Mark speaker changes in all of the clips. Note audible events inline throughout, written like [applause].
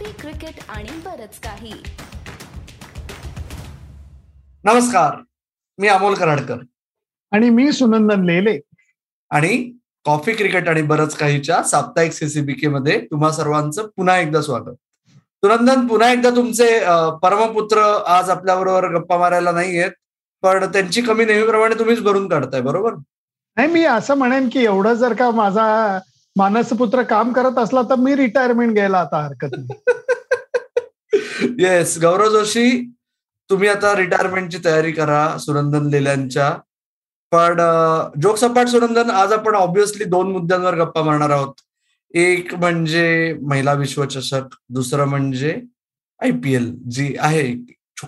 Speaker 1: Coffee cricket आणि बरच काही.
Speaker 2: नमस्कार. मी अमोल कराडकर
Speaker 3: आणि मी सुनंदन लेले.
Speaker 2: आणि कॉफी क्रिकेट आणि बरंच काहीच्या साप्ताहिक सीसीबीके मध्ये तुम्हा सर्वांचं पुन्हा एकदा स्वागत. सुनंदन पुन्हा एकदा तुमचे परमपुत्र आज आपल्याबरोबर गप्पा मारायला नाहीयेत पण त्यांची कमी नेहमीप्रमाणे तुम्हीच भरून काढताय बरोबर?
Speaker 3: नाही मी असं म्हणेन की एवढं जर का माझा मानसपुत्र काम करत असला तर मी रिटायरमेंट घ्यायला आता हरकत नाही. [laughs]
Speaker 2: येस गौरव जोशी तुम्ही आता रिटायरमेंटची तयारी करा सुनंदन लेल्यांच्या. पण जोक सपाट सुनंदन आज आपण ऑब्विसली दोन मुद्द्यांवर गप्पा मारणार आहोत. एक म्हणजे महिला विश्वचषक दुसरं म्हणजे आय पी एल जी आहे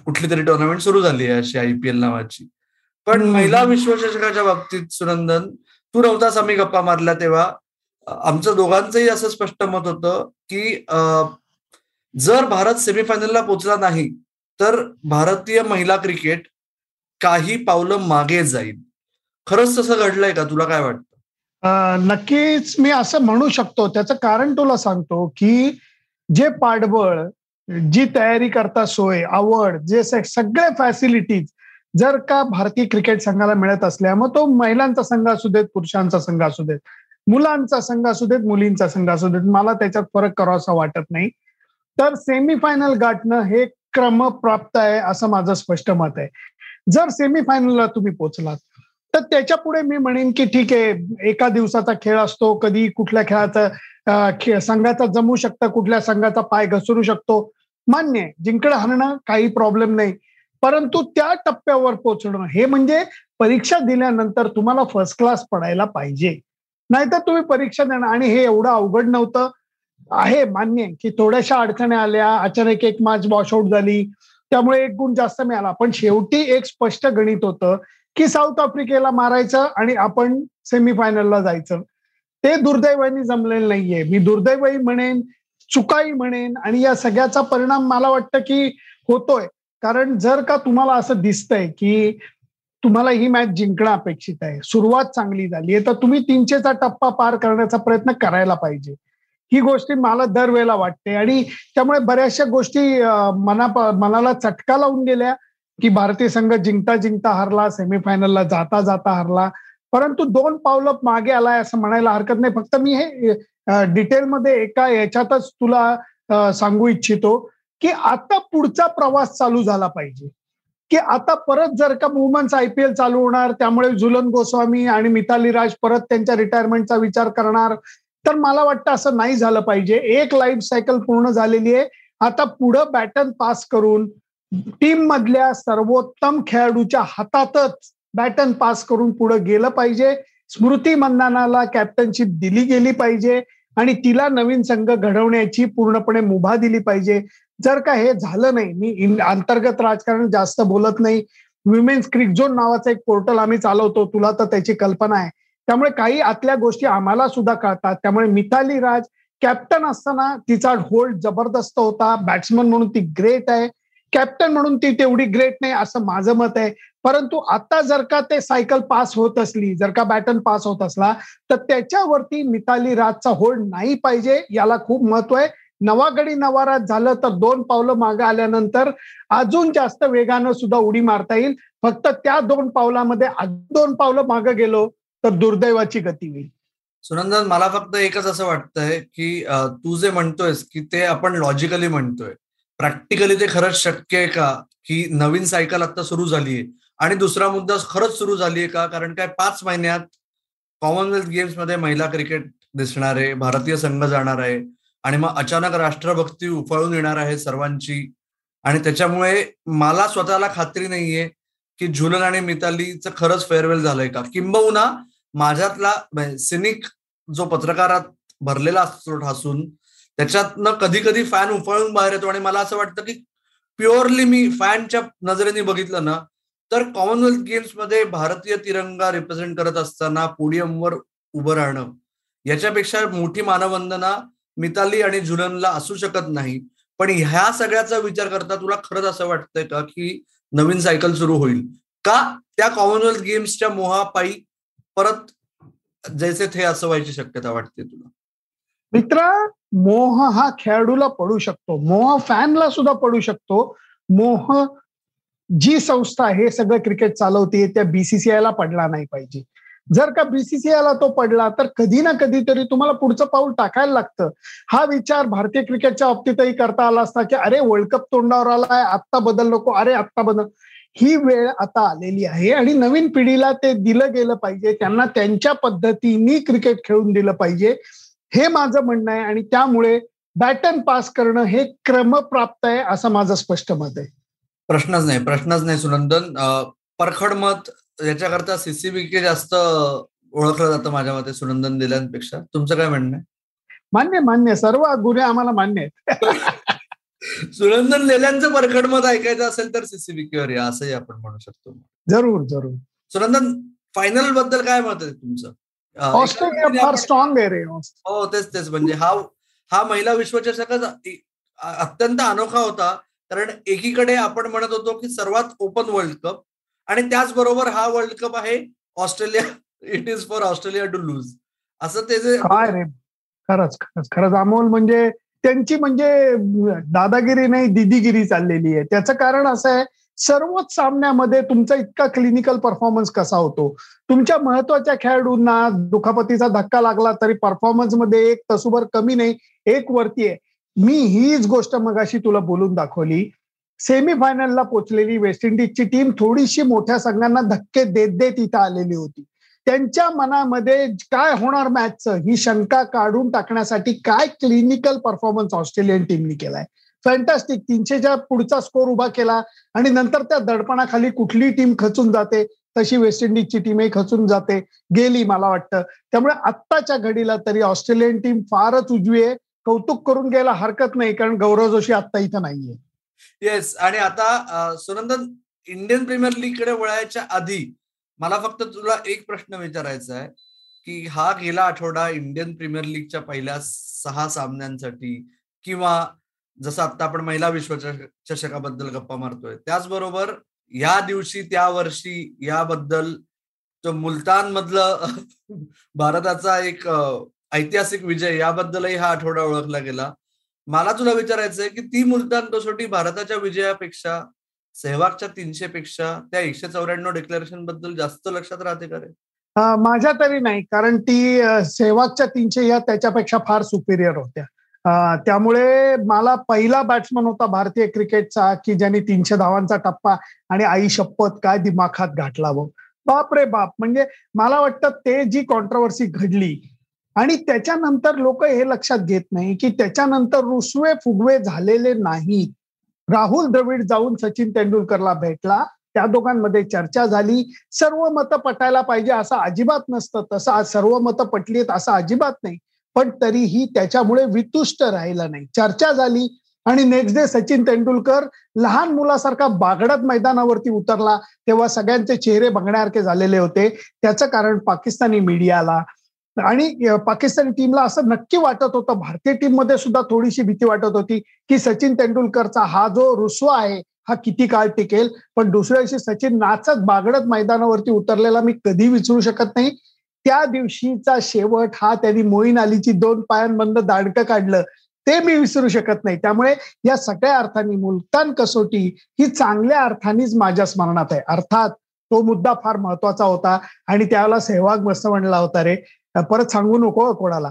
Speaker 2: कुठली तरी टुर्नामेंट सुरू झाली आहे अशी आय पी एल नावाची. पण. महिला विश्वचषकाच्या बाबतीत सुनंदन तू नव्हतास आम्ही गप्पा मारल्या तेव्हा. आमचं दोघांचंही असं स्पष्ट मत होतं की जर भारत सेमीफायनलला पोहोचला नाही तर भारतीय महिला क्रिकेट काही पावलं मागे जाईल. खरंच तसं घडलंय का? तुला काय वाटतं?
Speaker 3: नक्कीच मी असं म्हणू शकतो. त्याचं कारण तुला सांगतो की जे पाठबळ जी तयारी करता सोय आवड जे सगळे फॅसिलिटीज जर का भारतीय क्रिकेट संघाला मिळत असल्या मग तो महिलांचा संघ असू देत पुरुषांचा संघ असू देत. मुलांचा संघ असू देत मुलींचा संघ असू देत मला त्याच्यात फरक करावासा वाटत नाही. तर सेमीफायनल गाठणं हे क्रमप्राप्त आहे असं माझं स्पष्ट मत आहे. जर सेमीफायनलला तुम्ही पोहोचलात तर त्याच्या पुढे मी म्हणेन की ठीक आहे एका दिवसाचा खेळ असतो कधी कुठल्या खेळाचा संघाचा जमू शकतं कुठल्या संघाचा पाय घसरू शकतो. मान्य आहे जिंकणं हरणं काही प्रॉब्लेम नाही. परंतु त्या टप्प्यावर पोहोचणं हे म्हणजे परीक्षा दिल्यानंतर तुम्हाला फर्स्ट क्लास पडायला पाहिजे. नाहीतर तुम्ही परीक्षा देणार. आणि हे एवढं अवघड नव्हतं. आहे मान्य की थोड्याशा अडचणी आल्या. अचानक एक मॅच वॉशआउट झाली. त्यामुळे एक गुण जास्त मिळाला. पण शेवटी एक स्पष्ट गणित होतं की साऊथ आफ्रिकेला मारायचं आणि आपण सेमीफायनलला जायचं. ते दुर्दैवाने जमलेलं नाहीये. मी दुर्दैवही म्हणेन चुकाई म्हणेन आणि या सगळ्याचा परिणाम मला वाटतं की होतोय. कारण जर का तुम्हाला असं दिसतंय की तुम्हाला ही मॅच जिंकणं अपेक्षित आहे. सुरुवात चांगली झाली. आहे तर तुम्ही तीनशेचा टप्पा पार करण्याचा प्रयत्न करायला पाहिजे. ही गोष्टी मला दरवेळेला वाटते. आणि त्यामुळे बऱ्याचशा गोष्टी मना मनाला चटका लावून गेल्या की भारतीय संघ जिंकता जिंकता हरला सेमीफायनलला जाता जाता हरला. परंतु दोन पावलं मागे आलाय असं म्हणायला हरकत नाही. फक्त मी हे डिटेलमध्ये एका याच्यातच तुला सांगू इच्छितो की आता पुढचा प्रवास चालू झाला पाहिजे. की आता परत जर का वुमन्स आय पी एल चालू होणार त्यामुळे झुलन गोस्वामी आणि मिताली राज परत त्यांच्या रिटायरमेंटचा विचार करणार तर मला वाटतं असं नाही झालं पाहिजे. एक लाईफ सायकल पूर्ण झालेली आहे. आता पुढं बॅटन पास करून टीम मधल्या सर्वोत्तम खेळाडूच्या हातातच बॅटन पास करून पुढे गेलं पाहिजे. स्मृती मंदानाला कॅप्टनशिप दिली गेली पाहिजे आणि तिला नवीन संघ घडवण्याची पूर्णपणे मुभा दिली पाहिजे. जर का हे झालं नाही मी अंतर्गत राजकारण जास्त बोलत नाही. विमेन्स क्रिक झोन नावाचं एक पोर्टल आम्ही चालवतो तुला तर त्याची कल्पना आहे. त्यामुळे काही आतल्या गोष्टी आम्हाला सुद्धा कळतात. त्यामुळे मिताली राज कॅप्टन असताना तिचा होल्ड जबरदस्त होता. बॅट्समन म्हणून ती ग्रेट आहे. कॅप्टन म्हणून ती तेवढी ग्रेट नाही असं माझं मत आहे. परंतु आता जर का ते सायकल पास होत असली जर का बॅटन पास होत असला तर त्याच्यावरती मिताली राजचा होल्ड नाही पाहिजे याला खूप महत्त्व आहे. नवागडी नवारात झालं तर दोन पावलं मागे आल्यानंतर अजून जास्त वेगानं सुद्धा उडी मारता येईल. फक्त त्या दोन पावलामध्ये दोन पावलं मागे गेलो तर दुर्दैवाची गती होईल.
Speaker 2: सुनंदन मला फक्त एकच असं वाटतंय की तू जे म्हणतोयस की ते आपण लॉजिकली म्हणतोय. प्रॅक्टिकली ते खरंच शक्य आहे का? की नवीन सायकल आता सुरू झालीये. आणि दुसरा मुद्दा खरंच सुरू झालीये का? कारण काय पाच महिन्यात कॉमनवेल्थ गेम्समध्ये महिला क्रिकेट दिसणार आहे भारतीय संघ जाणार आहे. आणि मग अचानक राष्ट्रभक्ती उफाळून येणार आहे सर्वांची. आणि त्याच्यामुळे मला स्वतःला खात्री नाहीये की झुलन आणि मितालीचं खरंच फेअरवेल झालंय का? किंबहुना माझ्यातला म्हणजे सिनिक जो पत्रकारात भरलेला असतो ठासून त्याच्यातनं कधी कधी फॅन उफाळून बाहेर येतो. आणि मला असं वाटतं की प्युअरली मी फॅनच्या नजरेने बघितलं ना तर कॉमनवेल्थ गेम्समध्ये भारतीय तिरंगा रिप्रेझेंट करत असताना पोडियमवर उभं राहणं याच्यापेक्षा मोठी मानवंदना मिताली आणि झुलनला असू शकत नाही. पण ह्या सगळ्याचा विचार करता तुला खरंच असं वाटतंय का की नवीन सायकल सुरू होईल? का त्या कॉमनवेल्थ गेम्सच्या मोहापायी परत जैसे थे असं व्हायची शक्यता वाटते तुला?
Speaker 3: मित्र मोह हा खेळाडूला पडू शकतो. मोह फॅनला सुद्धा पडू शकतो. मोह जी संस्था हे सगळं क्रिकेट चालवते त्या बीसीसीआयला पडला नाही पाहिजे. जर का बीसीसीआयला तो पडला तर कधी ना कधीतरी तुम्हाला पुढचं पाऊल टाकायला लागतं. हा विचार भारतीय क्रिकेटच्या बाबतीतही करता आला असता की अरे वर्ल्ड कप तोंडावर आलाय आत्ता बदल नको अरे आत्ता बदल. ही वेळ आता आलेली आहे आणि नवीन पिढीला ते दिलं गेलं पाहिजे. त्यांना त्यांच्या पद्धतीने क्रिकेट खेळून दिलं पाहिजे. हे माझं म्हणणं आहे आणि त्यामुळे बॅटन पास करणं हे क्रमप्राप्त आहे असं माझं स्पष्ट मत आहे.
Speaker 2: प्रश्नच नाही प्रश्नच नाही सुनंदन. परखड मत याच्याकरता सीसीबीके जास्त ओळखलं जातं माझ्या मते सुनंदन दिल्यांपेक्षा. तुमचं काय म्हणणं आहे?
Speaker 3: मान्य मान्य सर्व गुन्हे आम्हाला मान्य आहेत. [laughs]
Speaker 2: सुनंदन लेल्यांचं परखड मत ऐकायचं असेल तर सीसीबीकेवर या असंही आपण म्हणू शकतो.
Speaker 3: जरूर जरूर.
Speaker 2: सुनंदन फायनलबद्दल काय मत आहे तुमचं?
Speaker 3: ऑस्ट्रेलिया फार स्ट्रॉंग आहे रे
Speaker 2: हो तेच तेच. म्हणजे हा हा महिला विश्वचषकच अत्यंत अनोखा होता. कारण एकीकडे आपण म्हणत होतो की सर्वात ओपन वर्ल्ड कप आणि त्याचबरोबर हा वर्ल्ड कप आहे Australia it is for Australia to lose असं ते जे
Speaker 3: काय रे? खरंच खरंच खरंच. अमोल म्हणजे त्यांची म्हणजे दादागिरी नाही दिदीगिरी चाललेली आहे. त्याचं कारण असं आहे सर्वच सामन्यामध्ये तुमचा इतका क्लिनिकल परफॉर्मन्स कसा होतो? तुमच्या महत्त्वाच्या खेळाडूंना दुखापतीचा धक्का लागला तरी परफॉर्मन्समध्ये एक तसूभर कमी नाही एक वरती आहे. मी हीच गोष्ट मगाशी तुला बोलून दाखवली. सेमीफायनलला पोचलेली वेस्ट इंडिजची टीम थोडीशी मोठ्या संघांना धक्के देत देत इथं आलेली होती. त्यांच्या मनामध्ये काय होणार मॅचचं ही शंका काढून टाकण्यासाठी काय क्लिनिकल परफॉर्मन्स ऑस्ट्रेलियन टीमनी केलाय? फॅन्टॅस्टिक तीनशेच्या पुढचा स्कोर उभा केला आणि नंतर त्या दडपणाखाली कुठली टीम खचून जाते? तशी वेस्ट इंडिजची टीमही खचून जाते गेली मला वाटतं. त्यामुळे आत्ताच्या घडीला तरी ऑस्ट्रेलियन टीम फारच उजवी आहे कौतुक करून घ्यायला हरकत नाही कारण गौरव जोशी आत्ता इथं नाहीये.
Speaker 2: येस आणि आता सुनंदन इंडियन प्रीमियर लीगकडे वळायच्या आधी मला फक्त तुला एक प्रश्न विचारायचा आहे की हा गेला आठवडा इंडियन प्रीमियर लीगच्या पहिल्या सहा सामन्यांसाठी किंवा जसं आता आपण महिला विश्वचषकाबद्दल गप्पा मारतोय त्याचबरोबर या दिवशी त्या वर्षी याबद्दल जो मुलतान मधलं [laughs] भारताचा एक ऐतिहासिक विजय याबद्दलही हा आठवडा ओळखला गेला. मला तुला विचारायचंय की ती मुलतान कसोटी भारताच्या विजयापेक्षा सेहवागच्या तीनशे पेक्षा त्या एकशे चौऱ्याण्णव डिक्लेरेशनबद्दल जास्त लक्षात राहते का रे?
Speaker 3: माझ्या तरी नाही. कारण ती सेहवागच्या तीनशे या त्याच्यापेक्षा फार सुपिरियर होत्या. त्यामुळे मला पहिला बॅट्समन होता भारतीय क्रिकेटचा की ज्यांनी तीनशे धावांचा टप्पा आणि आई शपथ काय दिमाखात घातला व बाप रे बाप. म्हणजे मला वाटतं ते जी कॉन्ट्रोवर्सी घडली आणि त्याच्यानंतर लोक हे लक्षात घेत नाही की त्याच्यानंतर रुसवे फुगवे झालेले नाहीत. राहुल द्रविड जाऊन सचिन तेंडुलकरला भेटला. त्या दोघांमध्ये चर्चा झाली. सर्व मतं पटायला पाहिजे असं अजिबात नसतं. तसं सर्व मतं पटली आहेत असं अजिबात नाही. पण तरीही त्याच्यामुळे वितुष्ट राहिलं नाही. चर्चा झाली आणि नेक्स्ट डे सचिन तेंडुलकर लहान मुलासारखा बागडत मैदानावरती उतरला. तेव्हा सगळ्यांचे चेहरे बघण्यासारखे झालेले होते. त्याचं कारण पाकिस्तानी मीडियाला आणि पाकिस्तानी टीमला असं नक्की वाटत होतं भारतीय टीममध्ये सुद्धा थोडीशी भीती वाटत होती की सचिन तेंडुलकरचा हा जो रुसवा आहे हा किती काळ टिकेल? पण दुसऱ्या दिवशी सचिन नाचत बागडत मैदानावरती उतरलेला मी कधी विचारू शकत नाही. त्या दिवशीचा शेवट हा त्यांनी मोईन अलीची दोन पायांबंद दांडकं काढलं ते मी विसरू शकत नाही. त्यामुळे या सगळ्या अर्थांनी मुलतान कसोटी ही चांगल्या अर्थानेच माझ्या स्मरणात आहे. अर्थात तो मुद्दा फार महत्त्वाचा होता आणि त्यावेळेला सेहवाग मस्त म्हणला होता रे. परत सांगू नको कोणाला.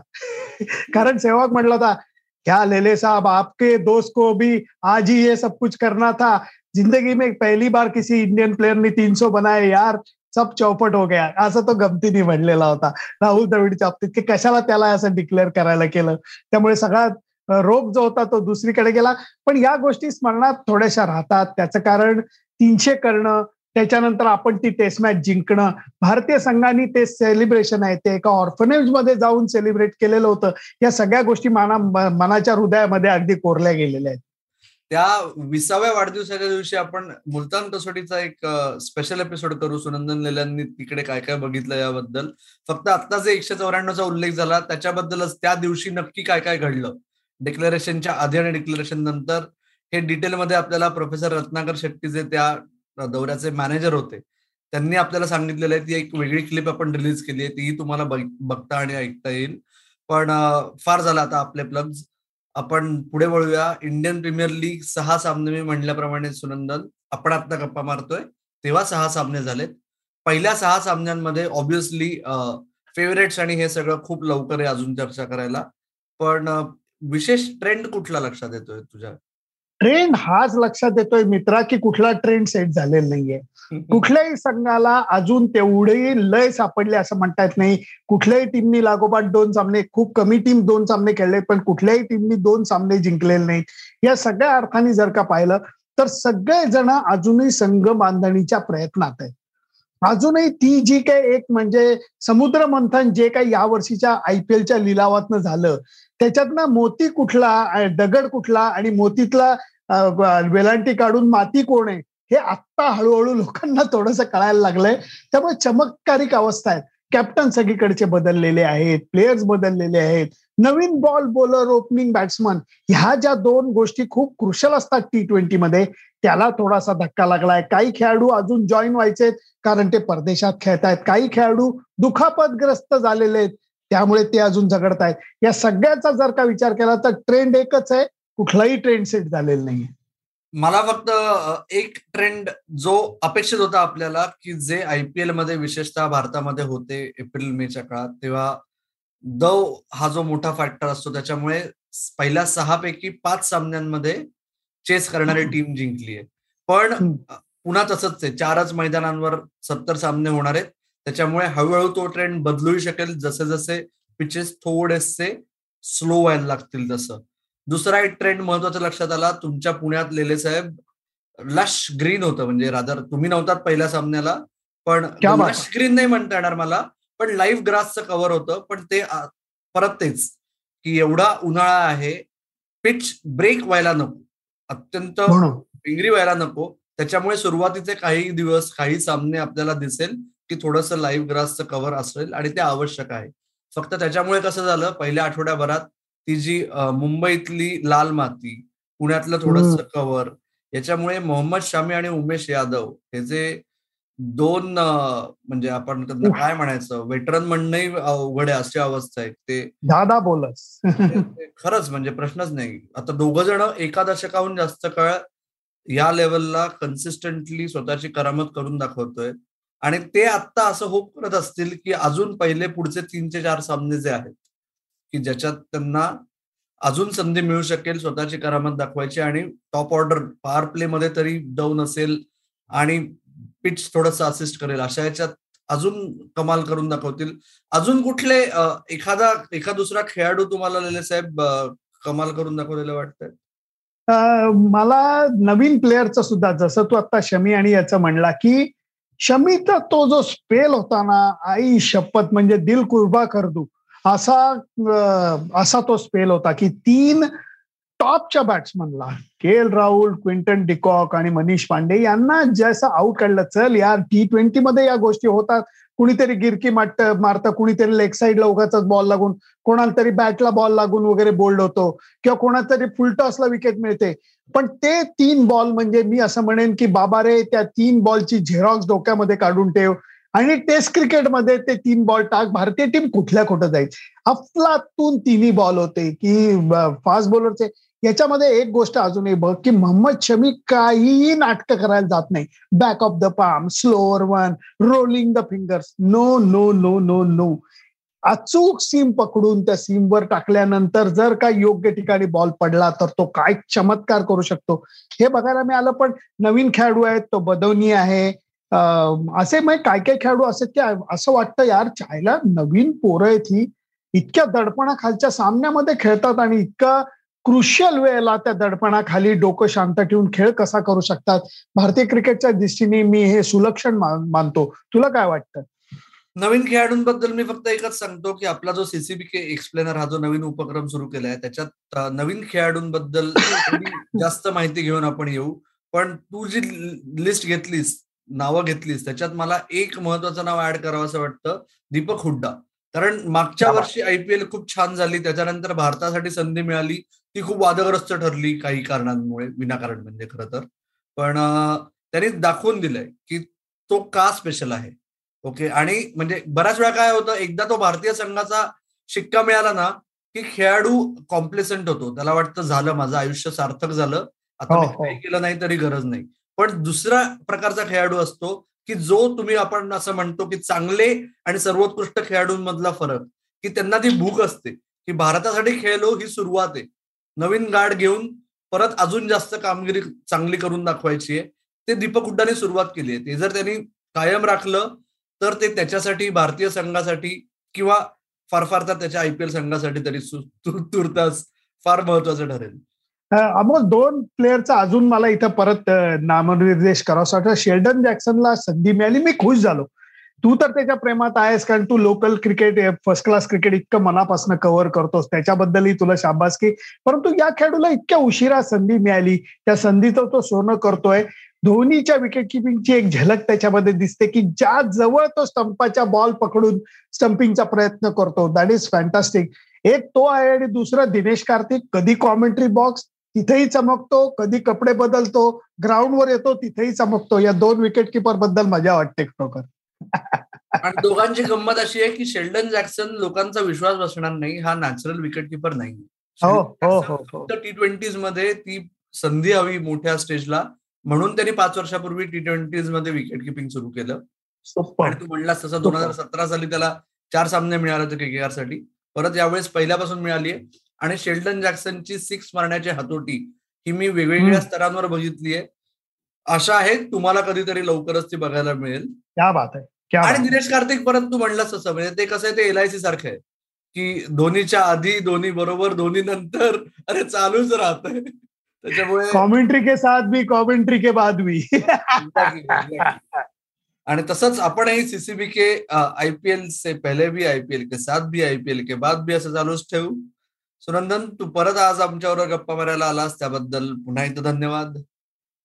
Speaker 3: [laughs] कारण सेवक म्हटलं होता क्या लेले साहब आपके दोस्त को भी आज ही ये सब कुछ करना था. जिंदगी में पहिली बार किसी इंडियन प्लेयर ने तीन सौ यार सब चौपट हो गया. असं तो गमतीने म्हणलेला होता. राहुल द्रविडच्या बाबतीत की कशाला त्याला असं डिक्लेअर करायला केलं? त्यामुळे सगळा रोग जो होता तो दुसरीकडे गेला. पण या गोष्टी स्मरणात थोड्याशा राहतात. त्याचं कारण तीनशे करणं त्याच्यानंतर आपण ती टेस्ट मॅच जिंकणं. भारतीय संघाने ते सेलिब्रेशन आहे ते एका ऑर्फनेजमध्ये जाऊन सेलिब्रेट केलेलं होतं. या सगळ्या गोष्टी मना मनाच्या हृदयामध्ये अगदी कोरल्या गेलेल्या आहेत.
Speaker 2: त्या विसाव्या वाढदिवसाच्या दिवशी आपण मुलतान कसोटीचा एक स्पेशल एपिसोड करू. सुनंदन लेल्यांनी तिकडे काय काय बघितलं याबद्दल. फक्त आता जे एकशे चौऱ्याण्णवचा उल्लेख झाला. त्याच्याबद्दलच त्या दिवशी नक्की काय काय घडलं? डिक्लेरेशनच्या आधी आणि डिक्लेरेशन नंतर. हे डिटेलमध्ये आपल्याला प्रोफेसर रत्नाकर शेट्टी जे त्या दौऱ्याचे मॅनेजर होते. त्यांनी आपल्याला सांगितलेलं आहे ती एक वेगळी क्लिप आपण रिलीज केली आहे तीही तुम्हाला बघता आणि ऐकता येईल. पण फार झालं आता आपले प्लग्स आपण पुढे वळूया. इंडियन प्रीमियर लीग सहा सामने मी म्हणल्याप्रमाणे सुनंदन आपण आता गप्पा मारतोय. तेव्हा सहा सामने झालेत. पहिल्या सहा सामन्यांमध्ये ऑब्विसली फेवरेट्स आणि हे सगळं खूप लवकर आहे अजून चर्चा करायला. पण विशेष ट्रेंड कुठला लक्षात येतोय तुझ्या?
Speaker 3: ट्रेंड हाच लक्षात येतोय मित्रा की कुठला ट्रेंड सेट झालेला नाहीये. कुठल्याही संघाला अजून तेवढे लय सापडले असं म्हणता येत नाही. कुठल्याही टीमनी लागोपाठ दोन सामने खूप कमी टीम दोन सामने खेळले पण कुठल्याही टीमनी दोन सामने जिंकलेले नाहीत. या सगळ्या अर्थाने जर का पाहिलं तर सगळे जण अजूनही संघ बांधणीच्या प्रयत्नात आहेत. अजूनही ती जी काही एक म्हणजे समुद्र मंथन जे काही या वर्षीच्या आय पी एलच्या लिलावातनं झालं त्याच्यातनं मोती कुठला दगड कुठला आणि मोतीतला वेलांटी काढून माती कोण आहे हे आत्ता हळूहळू लोकांना थोडंसं कळायला लागलंय. त्यामुळे चमत्कारिक अवस्था आहे कॅप्टन सगळीकडचे बदललेले आहेत प्लेयर्स बदललेले आहेत. नवीन बॉल बॉलर ओपनिंग बॅट्समन ह्या ज्या दोन गोष्टी खूप क्रुशल असतात टी ट्वेंटी मध्ये त्याला थोडासा धक्का लागलाय. काही खेळाडू अजून जॉईन व्हायचे कारण ते परदेशात खेळतायत काही खेळाडू दुखापतग्रस्त झालेले आहेत त्यामुळे ते अजून झगडत आहेत. या सगळ्याचा जर का विचार केला तर ट्रेंड एकच आहे. कुठलाही ट्रेंड सेट झालेला नाहीये.
Speaker 2: मला फक्त एक ट्रेंड जो अपेक्षित होता आपल्याला की जे आय पी एलमध्ये विशेषतः भारतामध्ये होते एप्रिल मेच्या काळात तेव्हा दव हा जो मोठा फॅक्टर असतो त्याच्यामुळे पहिल्या सहा पैकी पाच सामन्यांमध्ये चेस करणारी टीम जिंकली आहे. पण पुन्हा तसंच आहे. चारच मैदानांवर सत्तर सामने होणार आहेत. त्याच्यामुळे हळूहळू तो ट्रेंड बदलूही शकेल. जसे जसे पिचेस थोडेसे स्लो व्हायला लागतील तसं. दुसरा एक ट्रेंड महत्त्वाचा लक्षात आला तुमच्या पुण्यात लेले साहेब लश ग्रीन होतं म्हणजे रादर तुम्ही नव्हतात पहिल्या सामन्याला पण लश ग्रीन नाही म्हणता येणार मला पण लाईव्ह ग्रासचं कव्हर होतं पण ते परत तेच की एवढा उन्हाळा आहे पिच ब्रेक व्हायला नको अत्यंत पिंगरी व्हायला नको त्याच्यामुळे सुरुवातीचे काही दिवस काही सामने आपल्याला दिसेल की थोडंसं लाईव्ह ग्रासचं कव्हर असेल आणि ते आवश्यक आहे. फक्त त्याच्यामुळे कसं झालं पहिल्या आठवड्याभरात ती जी मुंबईतली लाल माती पुण्यातलं थोडस कव्हर याच्यामुळे मोहम्मद शामी आणि उमेश यादव हे जे दोन म्हणजे आपण त्यांना काय म्हणायचं वेटरन म्हणणंही आहे अशी अवस्था आहे. ते
Speaker 3: दादा बोलस.
Speaker 2: खरंच म्हणजे प्रश्नच नाही. आता दोघ जण एका दशकाहून जास्त काळ या लेवलला कन्सिस्टंटली स्वतःची करामत करून दाखवतोय. आणि ते आता असं होप करत असतील की अजून पहिले पुढचे तीनचे चार सामने जे आहेत की ज्याच्यात त्यांना अजून संधी मिळू शकेल स्वतःची करामत दाखवायची आणि टॉप ऑर्डर पॉवर प्ले मध्ये तरी डाऊन असेल आणि पिच थोडस असिस्ट करेल. अशा याच्यात अजून कमाल करून दाखवतील. अजून कुठले एखादा एखाद दुसरा खेळाडू तुम्हाला लेले साहेब कमाल करून दाखवलेलं वाटतंय?
Speaker 3: मला नवीन प्लेअरचं सुद्धा जसं तू आता शमी आणि याचं म्हणला की शमीचा तो जो स्पेल होता ना आई शपथ म्हणजे दिल कुर्बा कर दू असा असा तो स्पेल होता की तीन टॉपच्या बॅट्समनला K L Rahul Quinton de Kock आणि मनीष पांडे यांना जसं आउट काढलं चल यार टी ट्वेंटी मध्ये या गोष्टी होतात. कुणीतरी गिरकी माट मारतं कुणीतरी लेग साईडला उगाच बॉल लागून कोणाला तरी बॅटला बॉल लागून वगैरे बोल्ड होतो किंवा कोणाला तरी फुलटॉसला विकेट मिळते. पण ते तीन बॉल म्हणजे मी असं म्हणेन की बाबा रे त्या तीन बॉलची झेरॉक्स डोक्यामध्ये काढून ठेव. आणि टेस्ट क्रिकेटमध्ये ते तीन बॉल टाक भारतीय टीम कुठल्या कुठं जाईल? अफलातून तिन्ही बॉल होते की फास्ट बॉलरचे याच्यामध्ये एक गोष्ट अजूनही बघ की मोहम्मद शमी काहीही नाटकं करायला जात नाही. Back of the palm slower one rolling the fingers no no no no no अचूक सीम पकडून त्या सीमवर टाकल्यानंतर जर का योग्य ठिकाणी बॉल पडला तर तो काय चमत्कार करू शकतो? हे बघायला मिळालं पण नवीन खेळाडू आहेत तो बदवनी आहे. असे मग काय काय खेळाडू असे की असं वाटतं यार चायला नवीन पोरं आहेत ही. इतक्या दडपणा खालच्या सामन्यामध्ये खेळतात आणि इतका क्रुशियल वेळेला त्या दडपणाखाली डोकं शांत ठेवून खेळ कसा करू शकतात? भारतीय क्रिकेटच्या दृष्टीने मी हे सुलक्षण मानतो. तुला काय वाटतं?
Speaker 2: नवीन खेळाडूंबद्दल मी फक्त एकच सांगतो की आपला जो सीसीबी के एक्सप्लेनर हा जो नवीन उपक्रम सुरू केलाय त्याच्यात नवीन खेळाडूंबद्दल [laughs] जास्त माहिती घेऊन आपण येऊ. पण तू जी लिस्ट घेतलीस नावं घेतलीस त्याच्यात मला एक महत्वाचं नाव ऍड करावं असं वाटतं दीपक हुड्डा. कारण मागच्या वर्षी आयपीएल खूप छान झाली त्याच्यानंतर भारतासाठी संधी मिळाली. ती खूप वादग्रस्त ठरली काही कारणांमुळे विनाकारण म्हणजे खरं तर. पण त्यांनी दाखवून दिलंय की तो का स्पेशल आहे. ओके? आणि म्हणजे बऱ्याच वेळा काय होतं एकदा तो भारतीय संघाचा शिक्का मिळाला ना की खेळाडू कॉम्प्लेसंट होतो. त्याला वाटतं झालं माझं आयुष्य सार्थक झालं. आता
Speaker 3: हो,
Speaker 2: मी
Speaker 3: हो.
Speaker 2: काही केलं नाही तरी गरज नाही. पण दुसरा प्रकारचा खेळाडू असतो की जो तुम्ही आपण असं म्हणतो की चांगले आणि सर्वोत्कृष्ट खेळाडूंमधला फरक की त्यांना ती भूक असते की भारतासाठी खेळलो ही सुरुवात आहे नवीन गाड घेऊन परत अजून जास्त कामगिरी चांगली करून दाखवायची आहे ते दीपक हुड्डाने सुरुवात केली आहे ते जर त्यांनी कायम राखलं तर ते त्याच्यासाठी भारतीय संघासाठी किंवा फार फार तर त्याच्या आयपीएल संघासाठी तरी तुर्तास फार महत्वाचं ठरेल
Speaker 3: अमोल दोन प्लेअरचा अजून मला इथं परत नामनिर्देश करावासा वाटतं. शेल्डन जॅक्सनला संधी मिळाली. मी खुश झालो. तू तर त्याच्या प्रेमात आहेस कारण तू local cricket first class cricket इतकं मनापासून कव्हर करतोस. त्याच्याबद्दलही तुला शाबासकी परंतु या खेळाडूला इतक्या उशिरा संधी मिळाली. त्या संधीचं तो सोनं करतोय. धोनीच्या विकेट किपिंगची एक झलक त्याच्यामध्ये दिसते की ज्या जवळ तो स्टंपाच्या बॉल पकडून स्टंपिंगचा प्रयत्न करतो. दॅट इज फॅन्टास्टिक एक तो आहे आणि दुसरा दिनेश कार्तिक. कधी कॉमेंट्री बॉक्स तिथेही चमकतो कधी कपडे बदलतो ग्राउंडवर येतो तिथेही चमकतो. या दोन विकेट किपरबद्दल मजा वाटते खरोखर.
Speaker 2: आणि दोघांची गंमत अशी आहे की शेल्डन जॅक्सन लोकांचा विश्वास बसणार नाही हा नॅचरल विकेट किपर नाही.
Speaker 3: हो हो हो हो.
Speaker 2: टी ट्वेंटीजमध्ये ती संधी हवी मोठ्या स्टेजला म्हणून त्यांनी पाच वर्षापूर्वी टी ट्वेंटीजमध्ये विकेट किपिंग सुरू केलं. आणि तू म्हणलास तसं दोन हजार सतरा साली त्याला चार सामने मिळाले होते केकेआरसाठी. परत यावेळेस पहिल्यापासून मिळाली आहे. आणि शेल्डन जॅक्सनची सिक्स मारण्याची हातोटी ही मी वेगवेगळ्या. स्तरांवर बघितली आहे आशा आहे तुम्हाला कधीतरी लवकरच ती बघायला मिळेल
Speaker 3: क्या बात आहे
Speaker 2: आणि
Speaker 3: आहे.
Speaker 2: दिनेश कार्तिक परत तू म्हणलास तसं म्हणजे ते कसं आहे ते एलआयसी सारखं आहे की धोनीच्या आधी धोनी बरोबर धोनी नंतर अरे चालूच राहत त्याच्यामुळे
Speaker 3: कॉमेंट्री के साथ भी कॉमेंट्री के बाद भी.
Speaker 2: आणि तसंच आपणही सीसीबी के आयपीएल से पहले भी आयपीएल के साथ भी आयपीएल के बाद भी असं चालूच ठेवू सुनंदन तू परत आज आमच्यावर गप्पा मारायला आलास त्याबद्दल पुन्हा एकदा धन्यवाद.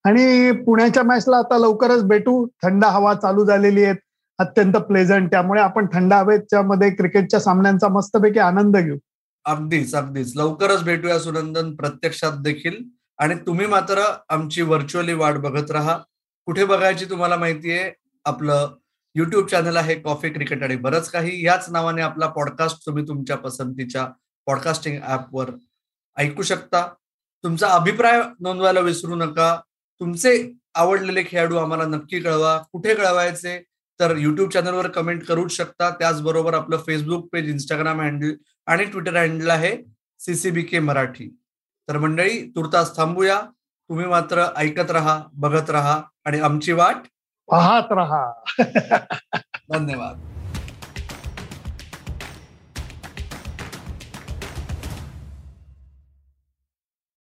Speaker 3: आणि पुण्याच्या मॅचला आता लवकरच भेटू. थंड हवा चालू झालेली आहेत अत्यंत प्लेझंट त्यामुळे आपण थंड हवेच्या मध्ये क्रिकेटच्या सामन्यांचा मस्तपैकी आनंद घेऊ.
Speaker 2: अगदीच अगदीच. लवकरच भेटूया सुनंदन प्रत्यक्षात देखील. आणि तुम्ही मात्र आमची व्हर्च्युअली वाट बघत राहा. कुठे बघायची तुम्हाला माहितीये आपलं युट्यूब चॅनल आहे कॉफी क्रिकेट आणि बरंच काही. याच नावाने आपला पॉडकास्ट तुम्ही तुमच्या पसंतीच्या पॉडकास्टिंग ऍपवर ऐकू शकता. तुमचा अभिप्राय नोंदवायला विसरू नका. तुमचे आवडलेले खेळाडू आम्हाला नक्की कळवा. कुठे कळवायचे तर युट्यूब चॅनलवर कमेंट करूच शकता. त्याचबरोबर आपलं फेसबुक पेज इंस्टाग्राम हँडल आणि ट्विटर हँडल आहे सीसीबी के मराठी. तर मंडळी तुर्तास थांबूया. तुम्ही मात्र ऐकत राहा बघत राहा आणि आमची वाट
Speaker 3: पाहत रहा. [laughs]
Speaker 2: धन्यवाद.